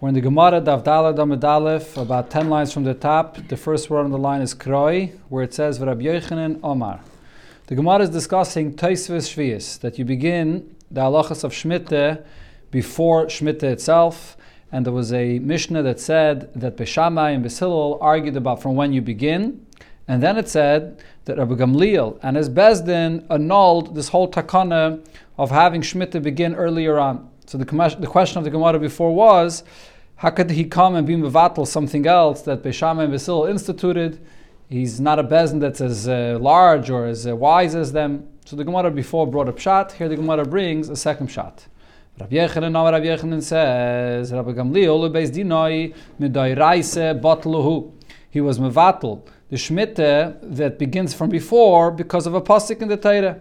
We're in the Gemara Davdala Damedalef, about 10 lines from the top. The first word on the line is Kroi, where it says Rabbi Yochanan Omar. The Gemara is discussing Taisvis Shvius, that you begin the halachas of Shmita before Shmita itself. And there was a Mishnah that said that Beis Shammai and Beis Hillel argued about from when you begin. And then it said that Rabbi Gamliel and his Bezdin annulled this whole takana of having Shmita begin earlier on. So the, the question of the Gemara before was, how could he come and be mevatel something else that Beisham and Basil instituted? He's not a bezin that's as uh, large or as uh, wise as them. So the Gemara before brought up shot. Here the Gemara brings a second shot. Rabbi Yechanan, now Rabbi Yechanan says, Rabbi Gamliel, beis dinoi midoiraise botluhu. He was mevatel the shmita that begins from before because of a pasuk in the Torah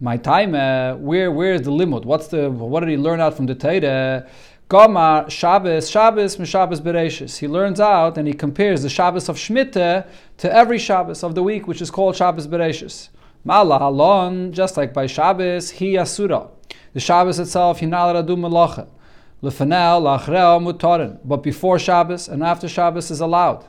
my time, uh, where where is the limit? What's the what did he learn out from the Torah? Gomar Shabbos, Shabbos, Shabbos Bereshis. He learns out and he compares the Shabbos of Shemitah to every Shabbos of the week, which is called Shabbos Bereshis. Mala halon, just like by Shabbos, he asura. The Shabbos itself, hinal radu melacha. Lefanel, lachreo, mutarin. But before Shabbos and after Shabbos is allowed.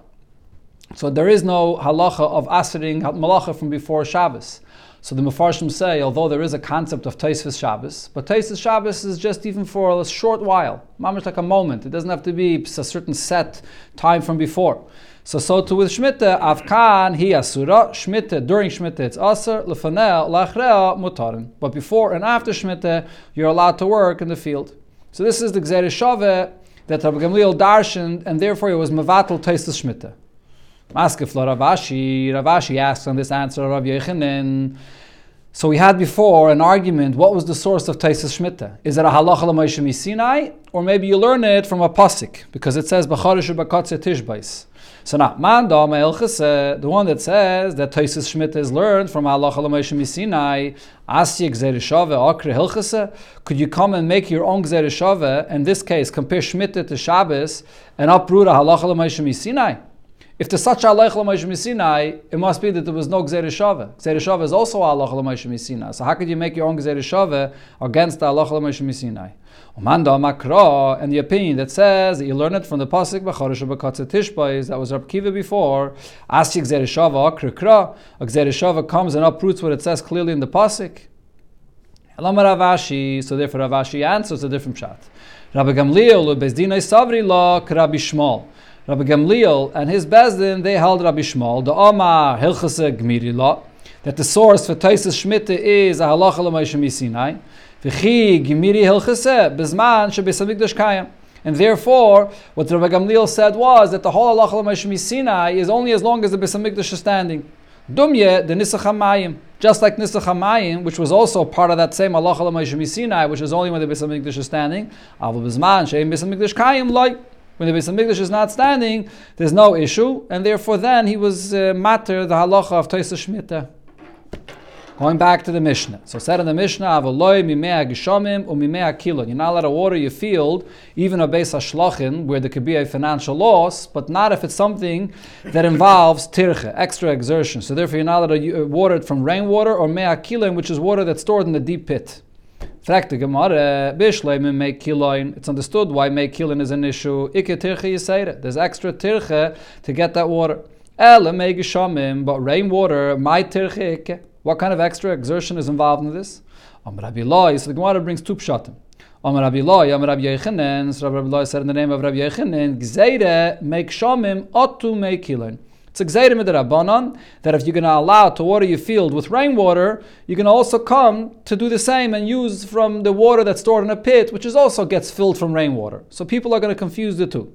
So there is no halacha of asering malacha from before Shabbos. So the Mefarshim say, although there is a concept of Taisvis Shabbos, but Taisvis Shabbos is just even for a short while, mamish like a moment. It doesn't have to be a certain set time from before. So so too with Shmita, Avkan he asura, Shmita during Shmita it's aser, lefanel lachrea mutarin. But before and after Shmita, you're allowed to work in the field. So this is the Gzeret Shave that Rabbi Gamliel darshan, and therefore it was mevatel Taisvis Shmita. Maskefla Rav Ashi, Ravashi asks on this answer of Yechanin. So we had before an argument. What was the source of Taisus Shmita? Is it a halacha l'moishim Sinai, or maybe you learn it from a pasuk because it says b'charish u'bakatze tishbais. So now, man the one that says that Taisus Shmita is learned from halacha l'moishim Sinai, asya gzerishave akre hilchase. Could you come and make your own gzerishave? In this case, compare Shmita to Shabbos and uproot a halacha l'moishim Sinai. If there's such a halach it must be that there was no gzer shava. Is also a halach. So how could you make your own gzer shava against the halach? Umanda makra, and the opinion that says that you learn it from the pasuk b'charish b'katzah tishbais that was Rab Kiva before. Ask gzer shava akra A gzer shava comes and uproots what it says clearly in the pasuk. Elamar Rav Ashi, so therefore Rav Ashi answers a different shot. Rabbi Gamliel, bezdinai savri la Rabbi Shmuel. Rabbi Gamliel and his Bezdin, they held Rabbi Shmuel, the Omar Hilchase Gmirila, that the source for Taisus Shmita is a halacha l'mayshim Sinai, v'chi Gmiri Hilchase bezman shebesamikdash kayam. And therefore, what Rabbi Gamliel said was that the whole halacha l'mayshim Sinai is only as long as the Besamikdash is standing. Dumye, the Nisach HaMayim. Just like Nisach HaMayim, which was also part of that same halacha l'mayshim Sinai, which is only when the Besamikdash is standing. Avol bezman she'im Besamikdash kayim loy. When the Beis Hamikdash is not standing, there's no issue, and therefore then he was uh, matter the halacha of Toisa Shemitah. Going back to the Mishnah. So said in the Mishnah, Avaloi mimea gishomim umimea kilon. You're not allowed to water your field, even a base shlochin, where there could be a financial loss, but not if it's something that involves tirche, extra exertion. So therefore you're not allowed to water it from rainwater or mea kilon, which is water that's stored in the deep pit. The Gemara, make kiloin. It's understood why make kilin is an issue. Tirche. There's extra tirche to get that water. Make shamim, but rainwater, my tirche ike. What kind of extra exertion is involved in this? Am Rabbi Loi, so the Gemara brings two pshatim. Am Rabbi Loi, Am Rabbi Yechanan, so Rabbi Loi said in the name of Rabbi Yechanan, Gzeire make shamim, otu make kilin. It's a rabbanon that if you're going to allow to water your field with rainwater, you can also come to do the same and use from the water that's stored in a pit, which is also gets filled from rainwater. So people are going to confuse the two.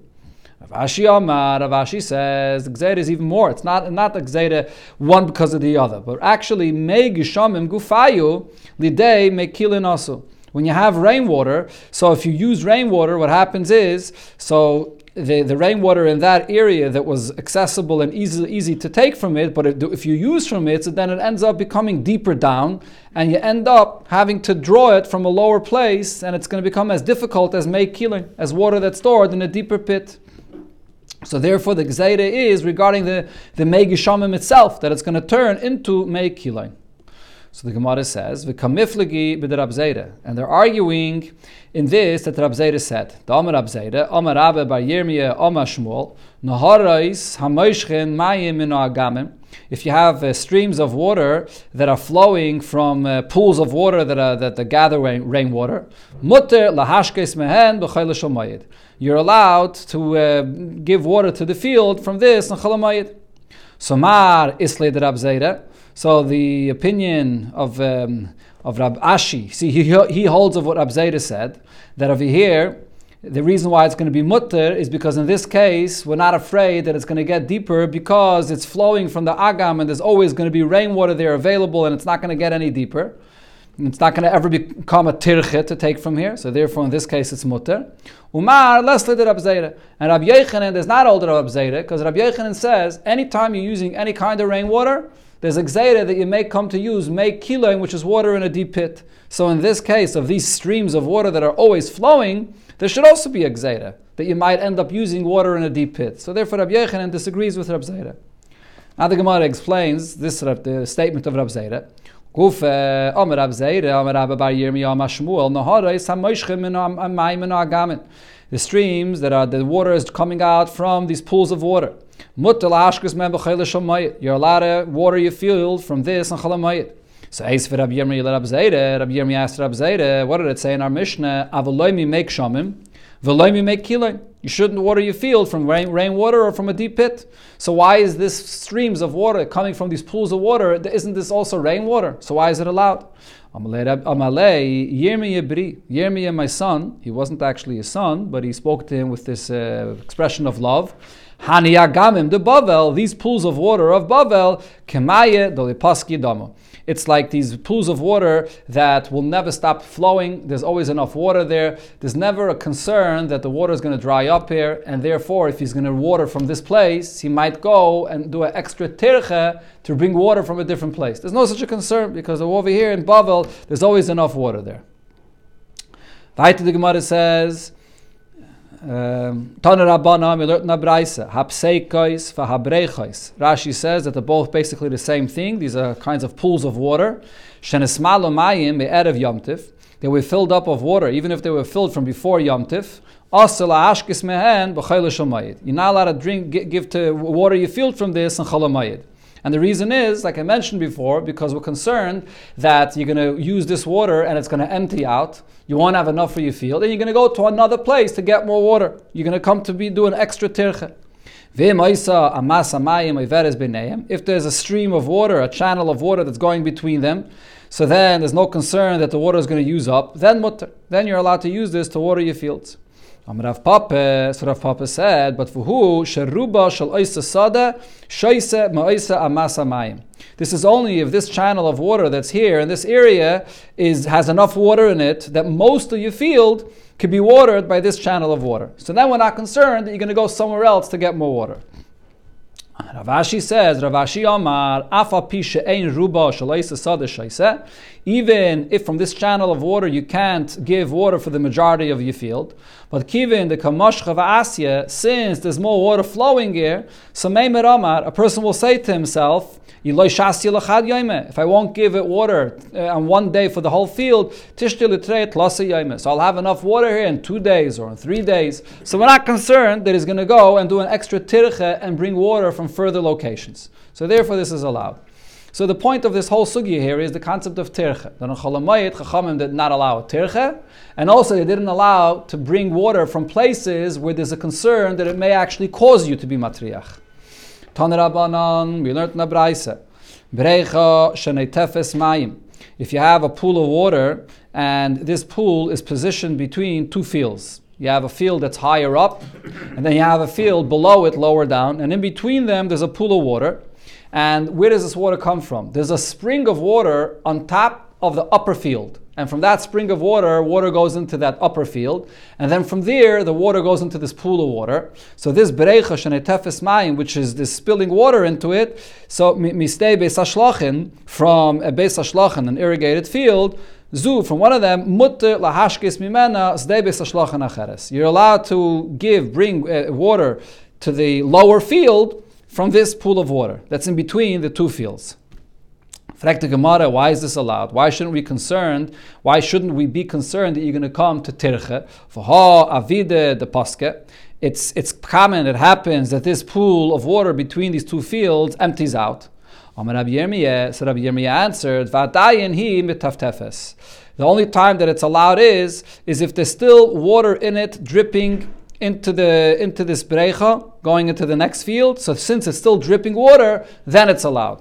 Rav Ashi Amar, Rav Ashi says the gzeira is even more. It's not not the gzeira one because of the other, but actually me gishamim gufayu lidei mekilin also. When you have rainwater, so if you use rainwater, what happens is so the, the rainwater in that area that was accessible and easy, easy to take from it, but if you use from it, so then it ends up becoming deeper down, and you end up having to draw it from a lower place, and it's going to become as difficult as make killing, as water that's stored in a deeper pit. So therefore, the gzeira is regarding the the megishamim itself that it's going to turn into make killing. So the Gemara says, "V'kamiflegi b'derabzeida," and they're arguing in this that Rabzeida said. The Amar Rabzeida, Amar Rabbe bar Yirmiyah, Amar Shmuel, Naharais hamoishchen mayim min agamim. If you have uh, streams of water that are flowing from uh, pools of water that, are, that, gather rain, rainwater, mutter lahashkes mehen b'chayla You're allowed to uh, give water to the field from this and chalamayid. So mar isle Rabzeida. So the opinion of um, of Rab Ashi, see, he, he holds of what Rab Zayda said, that over here, the reason why it's going to be mutter is because in this case, we're not afraid that it's going to get deeper because it's flowing from the agam and there's always going to be rainwater there available and it's not going to get any deeper. It's not going to ever become a tirche to take from here. So therefore, in this case, it's mutter. Umar, let's let Rab Zayda. And Rab Yechanan is not older Rab Zayda because Rab Yechanan says anytime you're using any kind of rainwater, there's a gzeira that you may come to use, make kiloin, which is water in a deep pit. So in this case, of these streams of water that are always flowing, there should also be a gzeira, that you might end up using water in a deep pit. So therefore, Rabbi Yechanan disagrees with Rabbi Zayda. Now the Gemara explains this the statement of Rabbi. Guf Omer Omer. The streams that are the water is coming out from these pools of water. You're allowed to water your field from this and chalamayit. So Eis for Rabbi Yirmiyah Rabbi Zayda, Rabbi Yirmiyah asked Rabbi Zayda, what did it say in our Mishnah? Avaloimi make shamim, veloimi make kilin. You shouldn't water your field from rain, rainwater or from a deep pit. So why is this streams of water coming from these pools of water? Isn't this also rainwater? So why is it allowed? Amalei, Yirmiyah Bri, Yirmiyah my son, he wasn't actually a son, but he spoke to him with this uh, expression of love. Haniyagamim de Bavel, these pools of water of Bavel, Kemaye Dolipaski Damo. It's like these pools of water that will never stop flowing. There's always enough water there. There's never a concern that the water is going to dry up here, and therefore, if he's going to water from this place, he might go and do an extra tirche to bring water from a different place. There's no such a concern because over here in Bavel, there's always enough water there. Weiter the Gemara says, um, Rashi says that they're both basically the same thing. These are kinds of pools of water. Shenesmalo mayim me'erev yomtiv. They were filled up of water, even if they were filled from before Yomtiv. You're not allowed to drink, give to water you filled from this and chalamayid. And the reason is, like I mentioned before, because we're concerned that you're going to use this water and it's going to empty out. You won't have enough for your field, and you're going to go to another place to get more water. You're going to come to be doing extra tirche. If there's a stream of water, a channel of water that's going between them, so then there's no concern that the water is going to use up, then mutter. Then you're allowed to use this to water your fields. Rav Papa, so Rav Papa said, but for who sheruba shal oisa sada shoise ma'oisa amasa mayim. This is only if this channel of water that's here in this area is has enough water in it that most of your field could be watered by this channel of water. So then we're not concerned that you're going to go somewhere else to get more water. Rav Ashi says, Rav Ashi Amar, Afa Pisha Ein Ruba Shalaisa Sada Even if from this channel of water you can't give water for the majority of your field, but Kivin, the Kamash Asya, since there's more water flowing here, so a person will say to himself, if I won't give it water uh, on one day for the whole field, so I'll have enough water here in two days or in three days. So we're not concerned that he's going to go and do an extra tirche and bring water from further locations. So therefore, this is allowed. So the point of this whole sugya here is the concept of tirche. The Cholamayit Chachamim did not allow tirche, and also they didn't allow to bring water from places where there's a concern that it may actually cause you to be matriach. Tanarabanan, we learned in the. Brecha tefes mayim. If you have a pool of water and this pool is positioned between two fields, you have a field that's higher up, and then you have a field below it, lower down, and in between them there's a pool of water. And where does this water come from? There's a spring of water on top of the upper field. And from that spring of water, water goes into that upper field. And then from there, the water goes into this pool of water. So this berecha shenetefes mayim, which is this spilling water into it, so mistei beis from a beis an irrigated field, zu, from one of them, mutter lahashkis mimena zdei beis acheres. You're allowed to give, bring uh, water to the lower field from this pool of water that's in between the two fields. Fragt the Gemara, why is this allowed? Why shouldn't we be concerned? Why shouldn't we be concerned that you're going to come to Tirche? For ha avide the paske. It's it's common. It happens that this pool of water between these two fields empties out. So Rabbi Yirmiyah answered, "Va'dayin hi mitaftefes." The only time that it's allowed is is if there's still water in it dripping into the into this brecha, going into the next field. So since it's still dripping water, then it's allowed.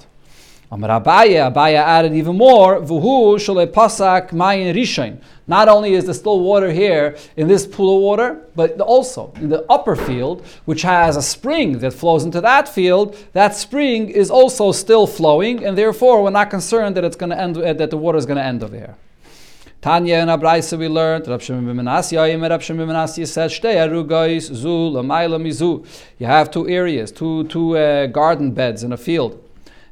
Amar Abaye, Abaye added even more, Vuhu shale pasak mayin rishain. Not only is there still water here in this pool of water, but also in the upper field, which has a spring that flows into that field, that spring is also still flowing, and therefore we're not concerned that it's going to end that the water is going to end over here. Tanya and Abraisa we learned, Rab Shimon ben Menasya, Rab Shimon ben Menasya said, Shtei arugais zu lamayla mizu. You have two areas, two, two uh, garden beds in a field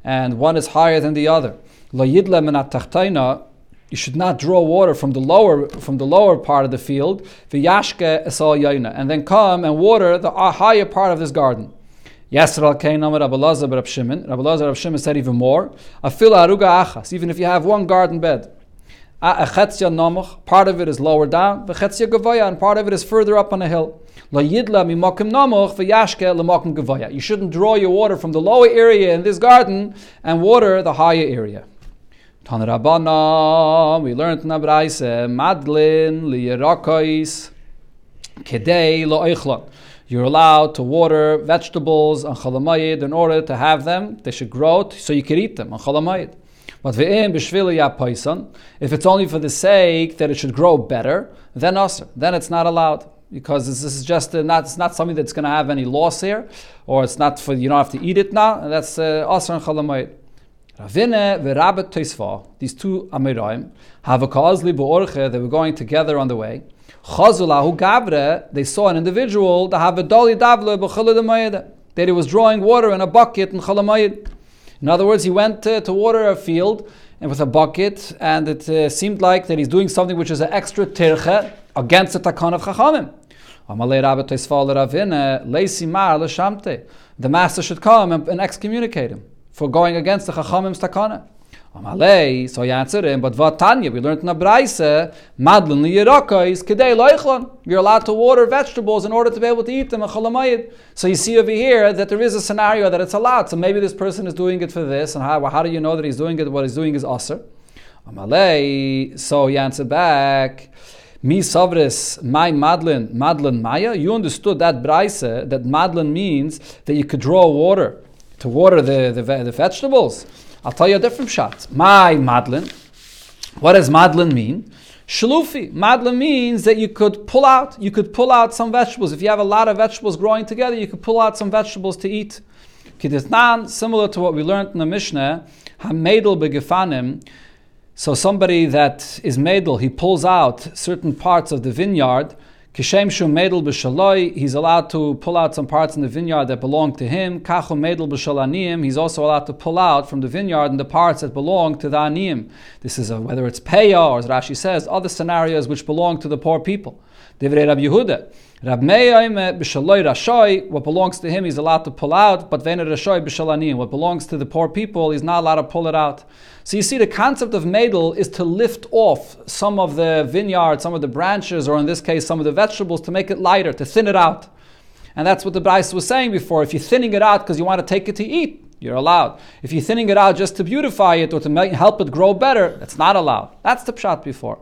and one is higher than the other. You should not draw water from the lower from the lower part of the field, and then come and water the higher part of this garden. Yasser al Kain Amar Abelazar Rab Shimon. Abelazar Rab Shimon said even more. Afil aruga achas. Even if you have one garden bed, part of it is lower down, and part of it is further up on a hill. You shouldn't draw your water from the lower area in this garden and water the higher area. We learned in Abraise, Madlin, Liyerakais, Kedei, Lo You're allowed to water vegetables on Chalamayid in order to have them, they should grow so you can eat them on Chalamayid. But if it's only for the sake that it should grow better, then also, then it's not allowed because this is just uh, not it's not something that's going to have any loss here, or it's not for you don't have to eat it now. That's also uh, and chalamayit. Ravine v'rabet toisva. These two amiraim have a kozli beorche. They were going together on the way. Chazulahu gavre. They saw an individual that have a doli davle b'chalid that he was drawing water in a bucket in chalamayit. In other words, he went uh, to water a field and with a bucket, and it uh, seemed like that he's doing something which is an extra tirche against the takan of chachamim. The master should come and, and excommunicate him for going against the Chachamim's takana. Amalei, so him, but what Tanya, we learned in the Braise, Madlin liyiraka is kedei loichlon. You're allowed to water vegetables in order to be able to eat them, So you see over here that there is a scenario that it's allowed. So maybe this person is doing it for this, and how, how do you know that he's doing it? What he's doing is aser. Amalei, so he answered back, Mi savres my madlin madlin maya. You understood that braise that madlin means that you could draw water to water the, the, the vegetables. I'll tell you a different shot. My madlin. What does madlin mean? Shalufi. Madlin means that you could pull out. You could pull out some vegetables. If you have a lot of vegetables growing together, you could pull out some vegetables to eat. Kidisnan, similar to what we learned in the Mishnah, hamedel begefanim so somebody that is medel, he pulls out certain parts of the vineyard. Kishem shu medel b'shaloi, he's allowed to pull out some parts in the vineyard that belong to him. Kachu medel b'shalanim, he's also allowed to pull out from the vineyard and the parts that belong to the aniyim. This is a, whether it's peya or as Rashi says, other scenarios which belong to the poor people. Divrei Rabbi Yehuda. What belongs to him he's allowed to pull out, but what belongs to the poor people he's not allowed to pull it out. So you see, the concept of medel is to lift off some of the vineyard, some of the branches, or in this case, some of the vegetables, to make it lighter, to thin it out. And that's what the Braise was saying before. If you're thinning it out because you want to take it to eat, you're allowed. If you're thinning it out just to beautify it or to help it grow better, that's not allowed. That's the pshat before.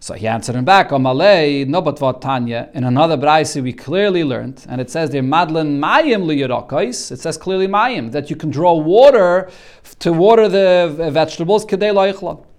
So he answered him back, Omalei, no but what Tanya. In another Braisi we clearly learned, and it says there, Madlan Mayim liyirakais. It says clearly Mayim, that you can draw water to water the uh, vegetables, Kedei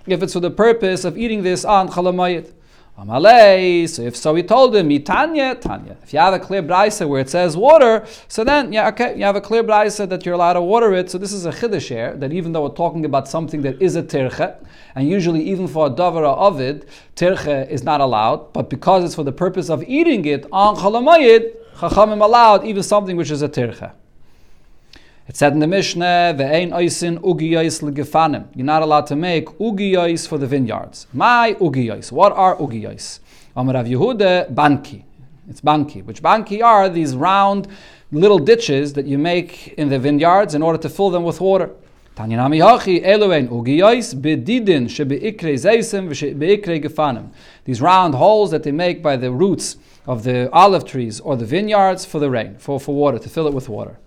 if it's for the purpose of eating this on Chalamayit. Amalei. So if so, he told him, Tanya, Tanya. If you have a clear brisa where it says water, so then yeah, okay, you have a clear brisa that you're allowed to water it. So this is a chiddush here that even though we're talking about something that is a tirche, and usually even for a davara ovid, tirche is not allowed, but because it's for the purpose of eating it on chalamayid, chachamim allowed even something which is a tirche. It said in the Mishnah, "Ve'ein oisin ugiyos legefanim." You're not allowed to make ugiyos for the vineyards. My ugiyos. What are ugiyos? Amar Rav Yehuda banki. It's banki. Which banki are these round little ditches that you make in the vineyards in order to fill them with water. Tanyanami hachi eloen ugiyos bedidin shebeikre zeisim v'shebeikre gefanim. These round holes that they make by the roots of the olive trees or the vineyards for the rain, for, for water, to fill it with water.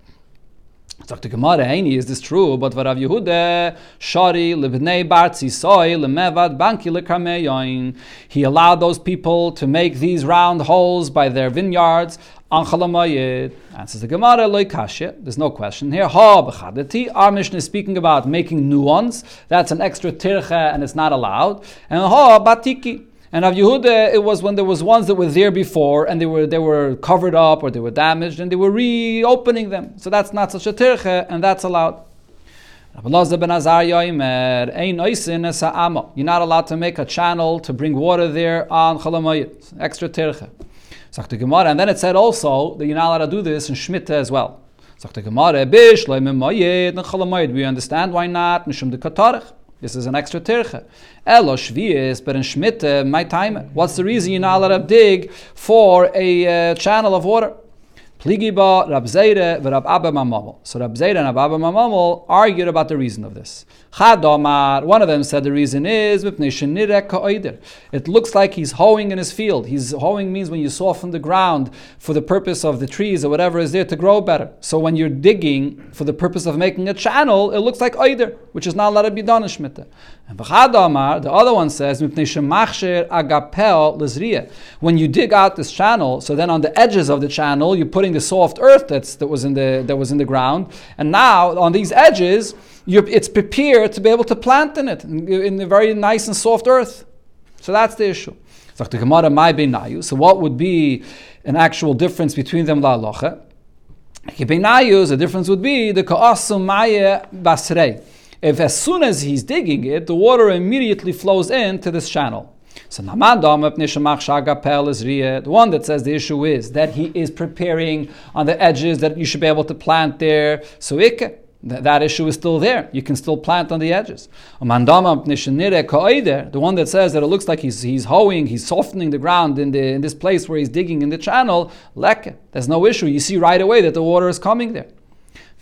Die Gemara, is this true? But Varav Yehuda, Shari, Libnei Bartzi Soy, Lemevad, Banki Lekameyoin. He allowed those people to make these round holes by their vineyards. Anchalamayid. Answers the Gemara, Loi Kashya. There's no question here. Ha, Bechadati. Our mission is speaking about making ones. That's an extra tirche and it's not allowed. And Ha, Batiki. And of Yehuda, it was when there was ones that were there before and they were they were covered up or they were damaged and they were reopening them. So that's not such a tirche and that's allowed. You're not allowed to make a channel to bring water there on Chalamayit. Extra tirche. And then it said also that you're not allowed to do this in Shemitah as well. We understand why not. This is an extra tirche. Elo shvius, but in Shmita, my time. What's the reason you're not allowed to dig for a uh, channel of water? Pligiba, Rab Zeire, Rab Abba Mamamel. So Rab Zeire and Rab Abba Mamamel argued about the reason of this. Chadomar, one of them said the reason is it looks like he's hoeing in his field. He's hoeing means when you soften the ground for the purpose of the trees or whatever is there to grow better. So when you're digging for the purpose of making a channel, it looks like either, which is not allowed to be done in Shemitah. And the other one says when you dig out this channel, so then on the edges of the channel you're putting the soft earth that's, that was in the that was in the ground, and now on these edges it's prepared to be able to plant in it, in, the very nice and soft earth. So that's the issue. So what would be an actual difference between them la alocha? The difference would be the ka'asum maya basrei. If as soon as he's digging it, the water immediately flows into this channel. So the one that says the issue is that he is preparing on the edges that you should be able to plant there. So that, that issue is still there. You can still plant on the edges. The one that says that it looks like he's, he's hoeing, he's softening the ground in, the, in this place where he's digging in the channel. There's no issue. You see right away that the water is coming there.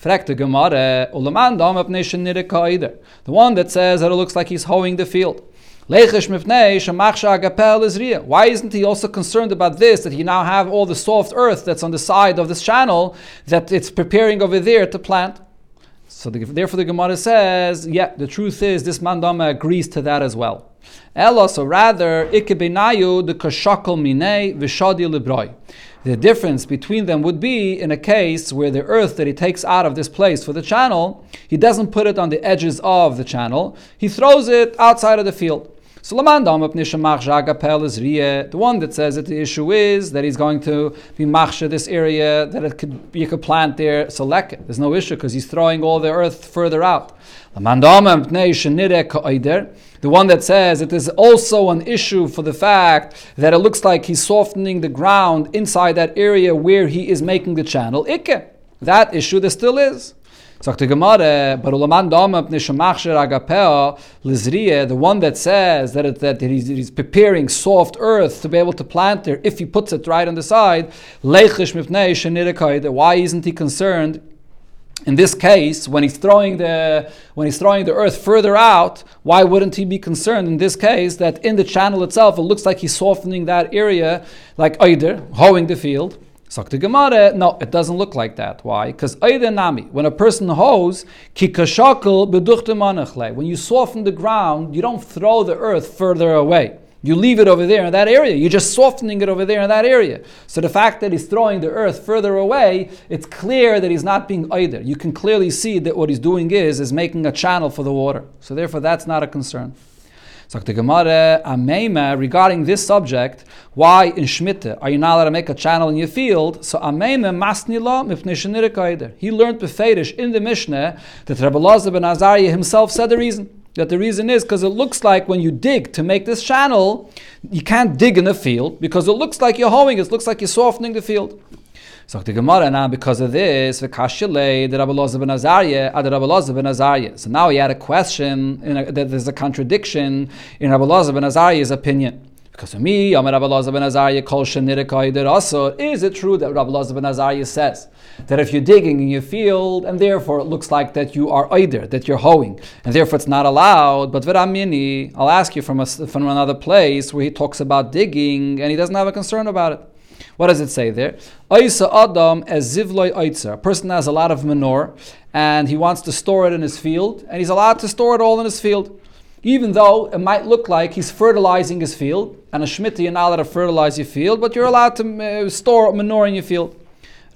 The one that says that it looks like he's hoeing the field. Why isn't he also concerned about this, that he now have all the soft earth that's on the side of this channel, that it's preparing over there to plant? So the, therefore, the Gemara says, yeah, the truth is this mandama agrees to that as well. Ella, so rather, ikebenayu the kashakal mine vishadi libroi. The difference between them would be in a case where the earth that he takes out of this place for the channel, he doesn't put it on the edges of the channel, he throws it outside of the field. So the one that says that the issue is that he's going to be machsha this area, that it could you could plant there, select it. There's no issue because he's throwing all the earth further out. The one that says it is also an issue for the fact that it looks like he's softening the ground inside that area where he is making the channel. Ikke. That issue there still is. The one that says that, it, that he's, he's, preparing soft earth to be able to plant there if he puts it right on the side, why isn't he concerned in this case, when he's throwing the when he's throwing the earth further out, why wouldn't he be concerned in this case that in the channel itself it looks like he's softening that area, like either hoeing the field, Gemara, no, it doesn't look like that. Why? Because nami, when a person hoes, When you soften the ground, you don't throw the earth further away. You leave it over there in that area. You're just softening it over there in that area. So the fact that he's throwing the earth further away, it's clear that he's not being either. You can clearly see that what he's doing is is making a channel for the water. So therefore, that's not a concern. Sagt the Gemara, Ameima, regarding this subject, why in Shmita are you not allowed to make a channel in your field? So Ameima masnila mipnishanirikaider. He learned befedish in the Mishnah that Rabbi Lazar ben Azariah himself said the reason. That the reason is because it looks like when you dig to make this channel, you can't dig in the field because it looks like you're hoeing, it looks like you're softening the field. So the Gemara now because of this, the Kashile, the Rabbi Loza ben Azariah, uh, the Rabbi Loza ben Azariah. So now he had a question, a, that there's a contradiction in Rabbi Loza ben Azariah's opinion. Because for me, Amar Rabbi ben Azariah kol asur. Is it true that Rabbi Lazar ben Azariah says that if you're digging in your field and therefore it looks like that you are either that you're hoeing and therefore it's not allowed? But Viramini, I'll ask you from a, from another place where he talks about digging and he doesn't have a concern about it. What does it say there? Oisa Adam as. A person has a lot of manure and he wants to store it in his field, and he's allowed to store it all in his field even though it might look like he's fertilizing his field, and a Shemitah you're not allowed to fertilize your field, but you're allowed to uh, store manure in your field.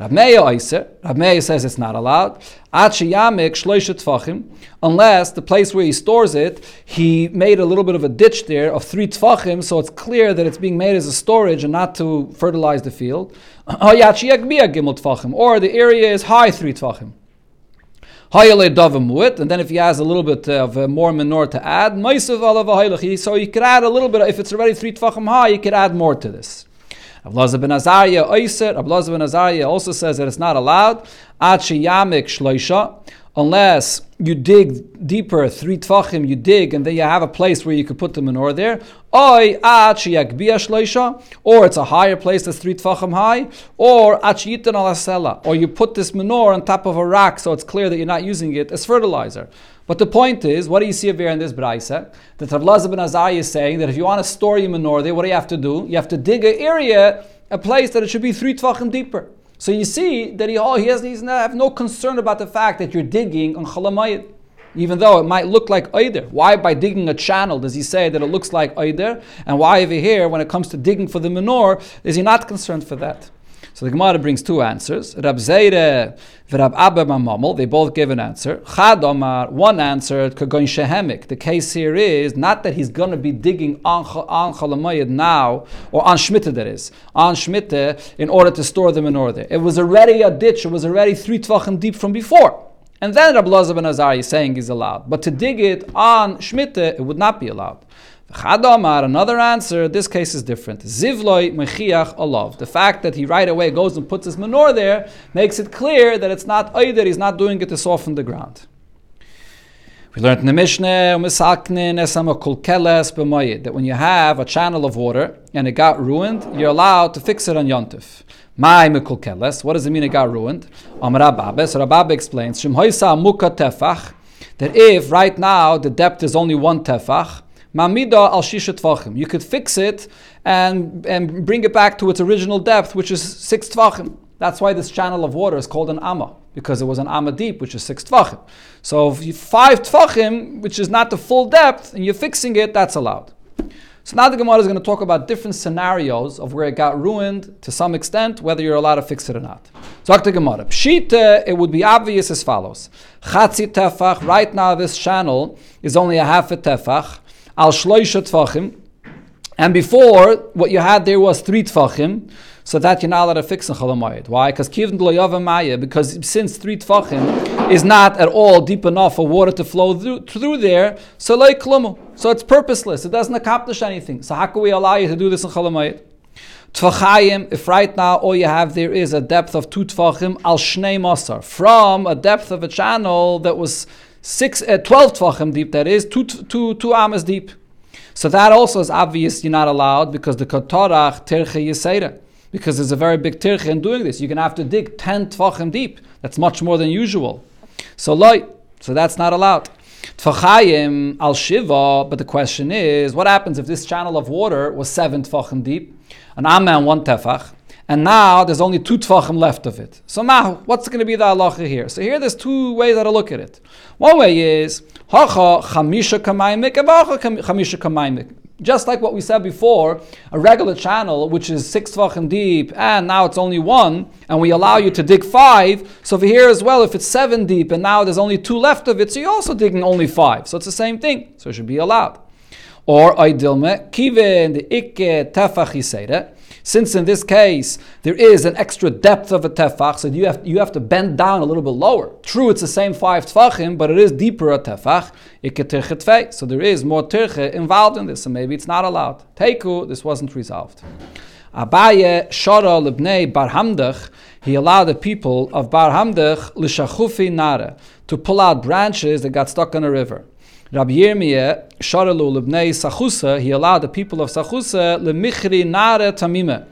Rav Meir says it's not allowed. Unless the place where he stores it, he made a little bit of a ditch there of three tfachim, so it's clear that it's being made as a storage and not to fertilize the field. Or the area is high three tfachim and then if he has a little bit of uh, more manure to add, so you could add a little bit, if it's already three tfachim high, you could add more to this. Ablaza ben Azariah Oyser, Ablaza ben Azariah also says that it's not allowed. Achi Yamik Shloisha, unless you dig deeper, three tvachim, you dig, and then you have a place where you could put the manure there. Or it's a higher place that's three tvachim high, or or you put this manure on top of a rock so it's clear that you're not using it as fertilizer. But the point is, what do you see over here in this brisa? That Rav ben Azai is saying that if you want to store your manure there, what do you have to do? You have to dig an area, a place that it should be three tvachim deeper. So you see that he, oh, he has he's not, have no concern about the fact that you're digging on chalamayit. Even though it might look like either. Why by digging a channel does he say that it looks like either? And why over here, when it comes to digging for the menor, is he not concerned for that? So the Gemara brings two answers. Rab Zeire Rab Abba Mamamel, they both give an answer. Chad Omar, one answer, Kagoin Shehemik. The case here is not that he's going to be digging on, Chalamayid now, or on Shmita that is, on Shmita, in order to store them in order. It was already a ditch, it was already three tvachim deep from before. And then Rabbi Lazar ben Azari is saying is allowed. But to dig it on Shmita, it would not be allowed. Another answer, this case is different. Zivloi mechiach olav. The fact that he right away goes and puts his menorah there makes it clear that it's not either, he's not doing it to soften the ground. We learned in the Mishnah that when you have a channel of water and it got ruined, you're allowed to fix it on Yontif. My mekulkeles, what does it mean it got ruined? Amar Abaye, so Abaye explains, that if right now the depth is only one tefach, Mamida al shisha tvachim. You could fix it and, and bring it back to its original depth, which is six tvachim. That's why this channel of water is called an amma, because it was an amma deep, which is six tvachim. So if you five tvachim, which is not the full depth, and you're fixing it, that's allowed. So now the Gemara is going to talk about different scenarios of where it got ruined to some extent, whether you're allowed to fix it or not. So the Gemara. Pshita, it would be obvious as follows. Chatzi tefach, right now this channel is only a half a tefach al shloisha tfachim. And before, what you had there was three tfachim, so that you're not allowed to fix in chalamayit. Why? Because kivn maya, because since three tfachim is not at all deep enough for water to flow through, through there, so like. So it's purposeless. It doesn't accomplish anything. So how can we allow you to do this in chalamayit? Tfachayim, if right now all you have there is a depth of two tfachim al shnei masar, from a depth of a channel that was six, uh, 12 tvachim deep, that is, two, two, two amas deep. So that also is obvious you're not allowed because the kotorach terche yisera. Because there's a very big tirche in doing this. You're going to have to dig 10 tvachim deep. That's much more than usual. So loy, so that's not allowed. Tfachayim al shiva, but the question is, what happens if this channel of water was seven tvachim deep, an amma and one tefach, and now there's only two tefachim left of it. So now, what's going to be the halacha here? So here there's two ways that I look at it. One way is. Just like what we said before, a regular channel which is six tefachim deep, and now it's only one, and we allow you to dig five. So over here as well, if it's seven deep and now there's only two left of it, so you're also digging only five. So it's the same thing. So it should be allowed. Or oidilme kive in the ikke tefach since in this case there is an extra depth of a tefach, so you have, you have to bend down a little bit lower. True, it's the same five tefachim, but it is deeper a tefach. So there is more tirche involved in this, and maybe it's not allowed. Teiku, this wasn't resolved. Abaye Shara Libnei Barhamdach, he allowed the people of Barhamdach Lishachufi Nara to pull out branches that got stuck in a river. Rabbi Yirmiyah, Sharalu Lebnei Sachusa, he allowed the people of Sachusa, Lemichri Nare Tamime,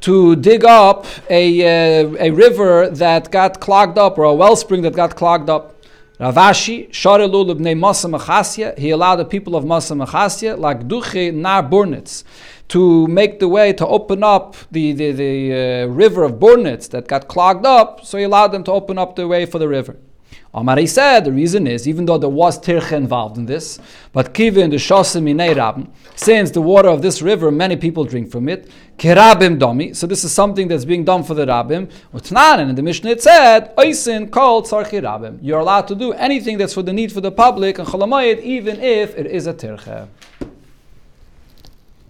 to dig up a, uh, a river that got clogged up, or a wellspring that got clogged up. Rav Ashi, Sharalu Lebnei Masa Machasya, he allowed the people of Masa Machasya, like Duche Nar Burnitz, to make the way to open up the, the, the uh, river of Burnitz that got clogged up, so he allowed them to open up the way for the river. Amari said the reason is even though there was tirche involved in this, but kivin the shosim rabim, since the water of this river many people drink from it, kerabim domi. So this is something that's being done for the rabbim. Utnanen in the Mishnah it said oisin called sarchi rabim. You're allowed to do anything that's for the need for the public and cholamayit even if it is a tirche.